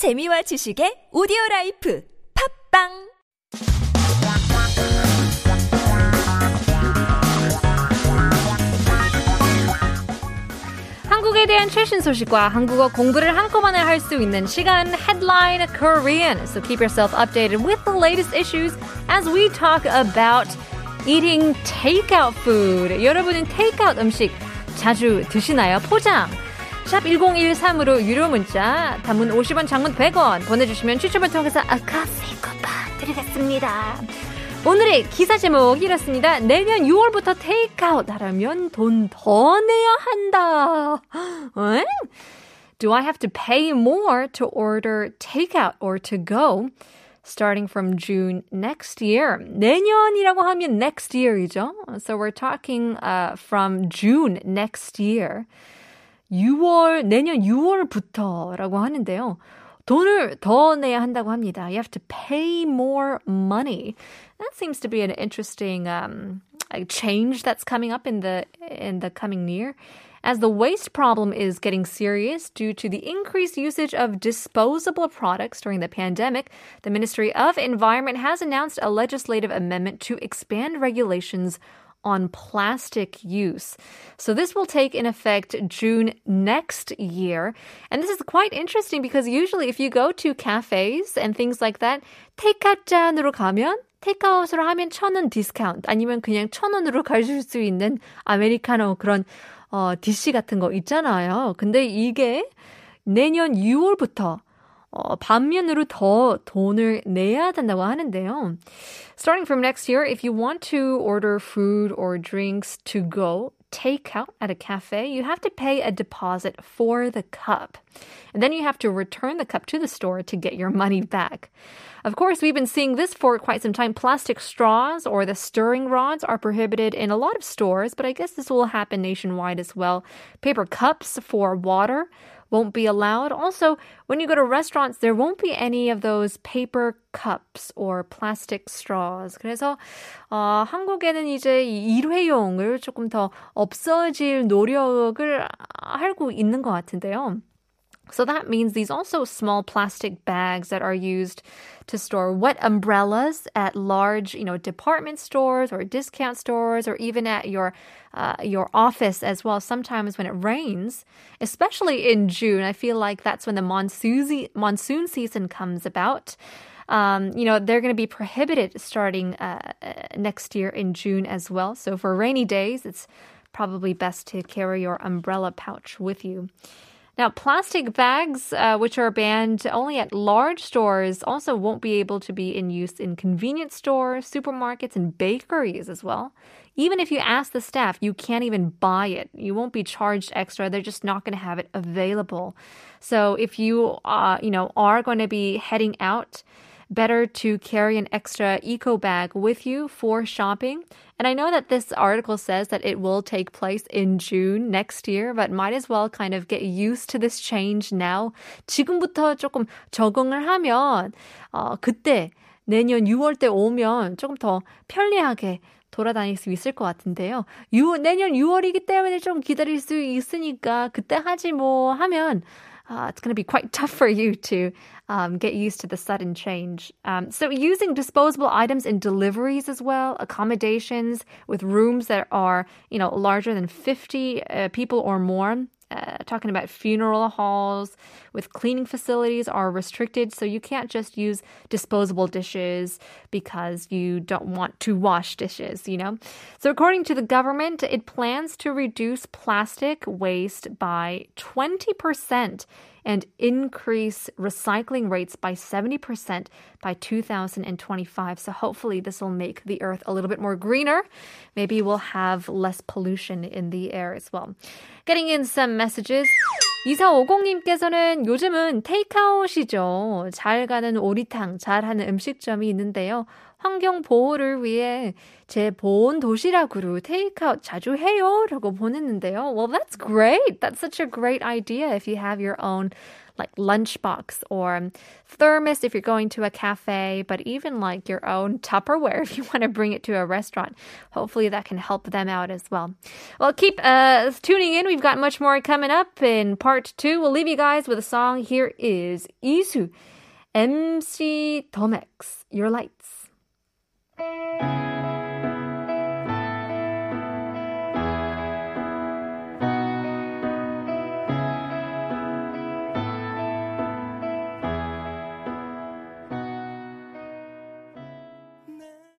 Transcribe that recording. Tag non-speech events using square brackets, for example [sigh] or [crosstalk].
재미와 지식의 오디오 라이프 팝빵 한국에 대한 최신 소식과 한국어 공부를 한꺼번에 할 수 있는 시간 Headline Korean. So keep yourself updated with the latest issues as we talk about eating takeout food. 여러분은 테이크아웃 음식 자주 드시나요? 포장. 샵 1013으로 유료 문자, 단문 50원, 장문 100원 보내주시면 추첨을 통해서 아, 커피 쿠폰 드리겠습니다. 오늘의 기사 제목 이렇습니다. 내년 6월부터 테이크아웃 하려면 돈 더 내야 한다. 에? Do I have to pay more to order takeout or to go? Starting from June next year. 내년이라고 하면 next year이죠. So we're talking uh, from June next year. 6월, 내년 6월부터라고 하는데요. 돈을 더 내야 한다고 합니다. You have to pay more money. That seems to be an interesting um, change that's coming up in the in the coming year. As the waste problem is getting serious due to the increased usage of disposable products during the pandemic, the Ministry of Environment has announced a legislative amendment to expand regulations on plastic use. So this will take in effect June next year. And this is quite interesting because usually if you go to cafes and things like that, 테이크아웃 잔으로 가면 테이크아웃으로 하면 천 원 디스카운트 아니면 그냥 천 원으로 가실 수 있는 아메리카노 그런 어 디시 같은 거 있잖아요. 근데 이게 내년 6월부터 어, 반면으로 더 돈을 내야 된다고 하는데요. Starting from next year, if you want to order food or drinks to go, take out at a cafe, you have to pay a deposit for the cup. And then you have to return the cup to the store to get your money back. Of course, we've been seeing this for quite some time. Plastic straws or the stirring rods are prohibited in a lot of stores, but I guess this will happen nationwide as well. Paper cups for water won't be allowed. Also, when you go to restaurants, there won't be any of those paper cups or plastic straws. 그래서 어, 한국에는 이제 일회용을 조금 더 없어질 노력을 하고 있는 것 같은데요. So that means these also small plastic bags that are used to store wet umbrellas at large, you know, department stores or discount stores or even at your uh, your office as well. Sometimes when it rains, especially in June, I feel like that's when the monsoon monsoon season comes about. Um, you know, they're going to be prohibited starting uh, next year in June as well. So for rainy days, it's probably best to carry your umbrella pouch with you. Now, plastic bags, uh, which are banned only at large stores, also won't be able to be in use in convenience stores, supermarkets, and bakeries as well. Even if you ask the staff, you can't even buy it. You won't be charged extra. They're just not going to have it available. So if you, uh, you know, are going to be heading out, better to carry an extra eco bag with you for shopping. And I know that this article says that it will take place in June next year, but might as well kind of get used to this change now. 지금부터 조금 적응을 하면 어, 그때 내년 6월 때 오면 조금 더 편리하게 돌아다닐 수 있을 것 같은데요. 6, 내년 6월이기 때문에 좀 기다릴 수 있으니까 그때 하지 뭐 하면 uh, it's going to be quite [laughs] tough for you to um, get used to the sudden change. Um, so, using disposable items in deliveries as well, accommodations with rooms that are, you know, larger than 50 uh, people or more, uh, talking about funeral halls with cleaning facilities are restricted. So you can't just use disposable dishes because you don't want to wash dishes, you know? So according to the government, it plans to reduce plastic waste by 20% and increase recycling rates by 70% by 2025. So hopefully this will make the earth a little bit more greener. Maybe we'll have less pollution in the air as well. Getting in some messages. 2450님께서는 요즘은 테이크아웃이죠. 잘 가는 오리탕, 잘하는 음식점이 있는데요. 환경 보호를 위해 제 보온 도시락으로 테이크아웃 자주 해요라고 보냈는데요. Well, that's great. That's such a great idea if you have your own like lunchbox or thermos if you're going to a cafe, but even like your own Tupperware [laughs] if you want to bring it to a restaurant. Hopefully that can help them out as well. Well, keep uh, tuning in. We've got much more coming up in part two. We'll leave you guys with a song. Here is Isu, MC the Max. Your Lights. Música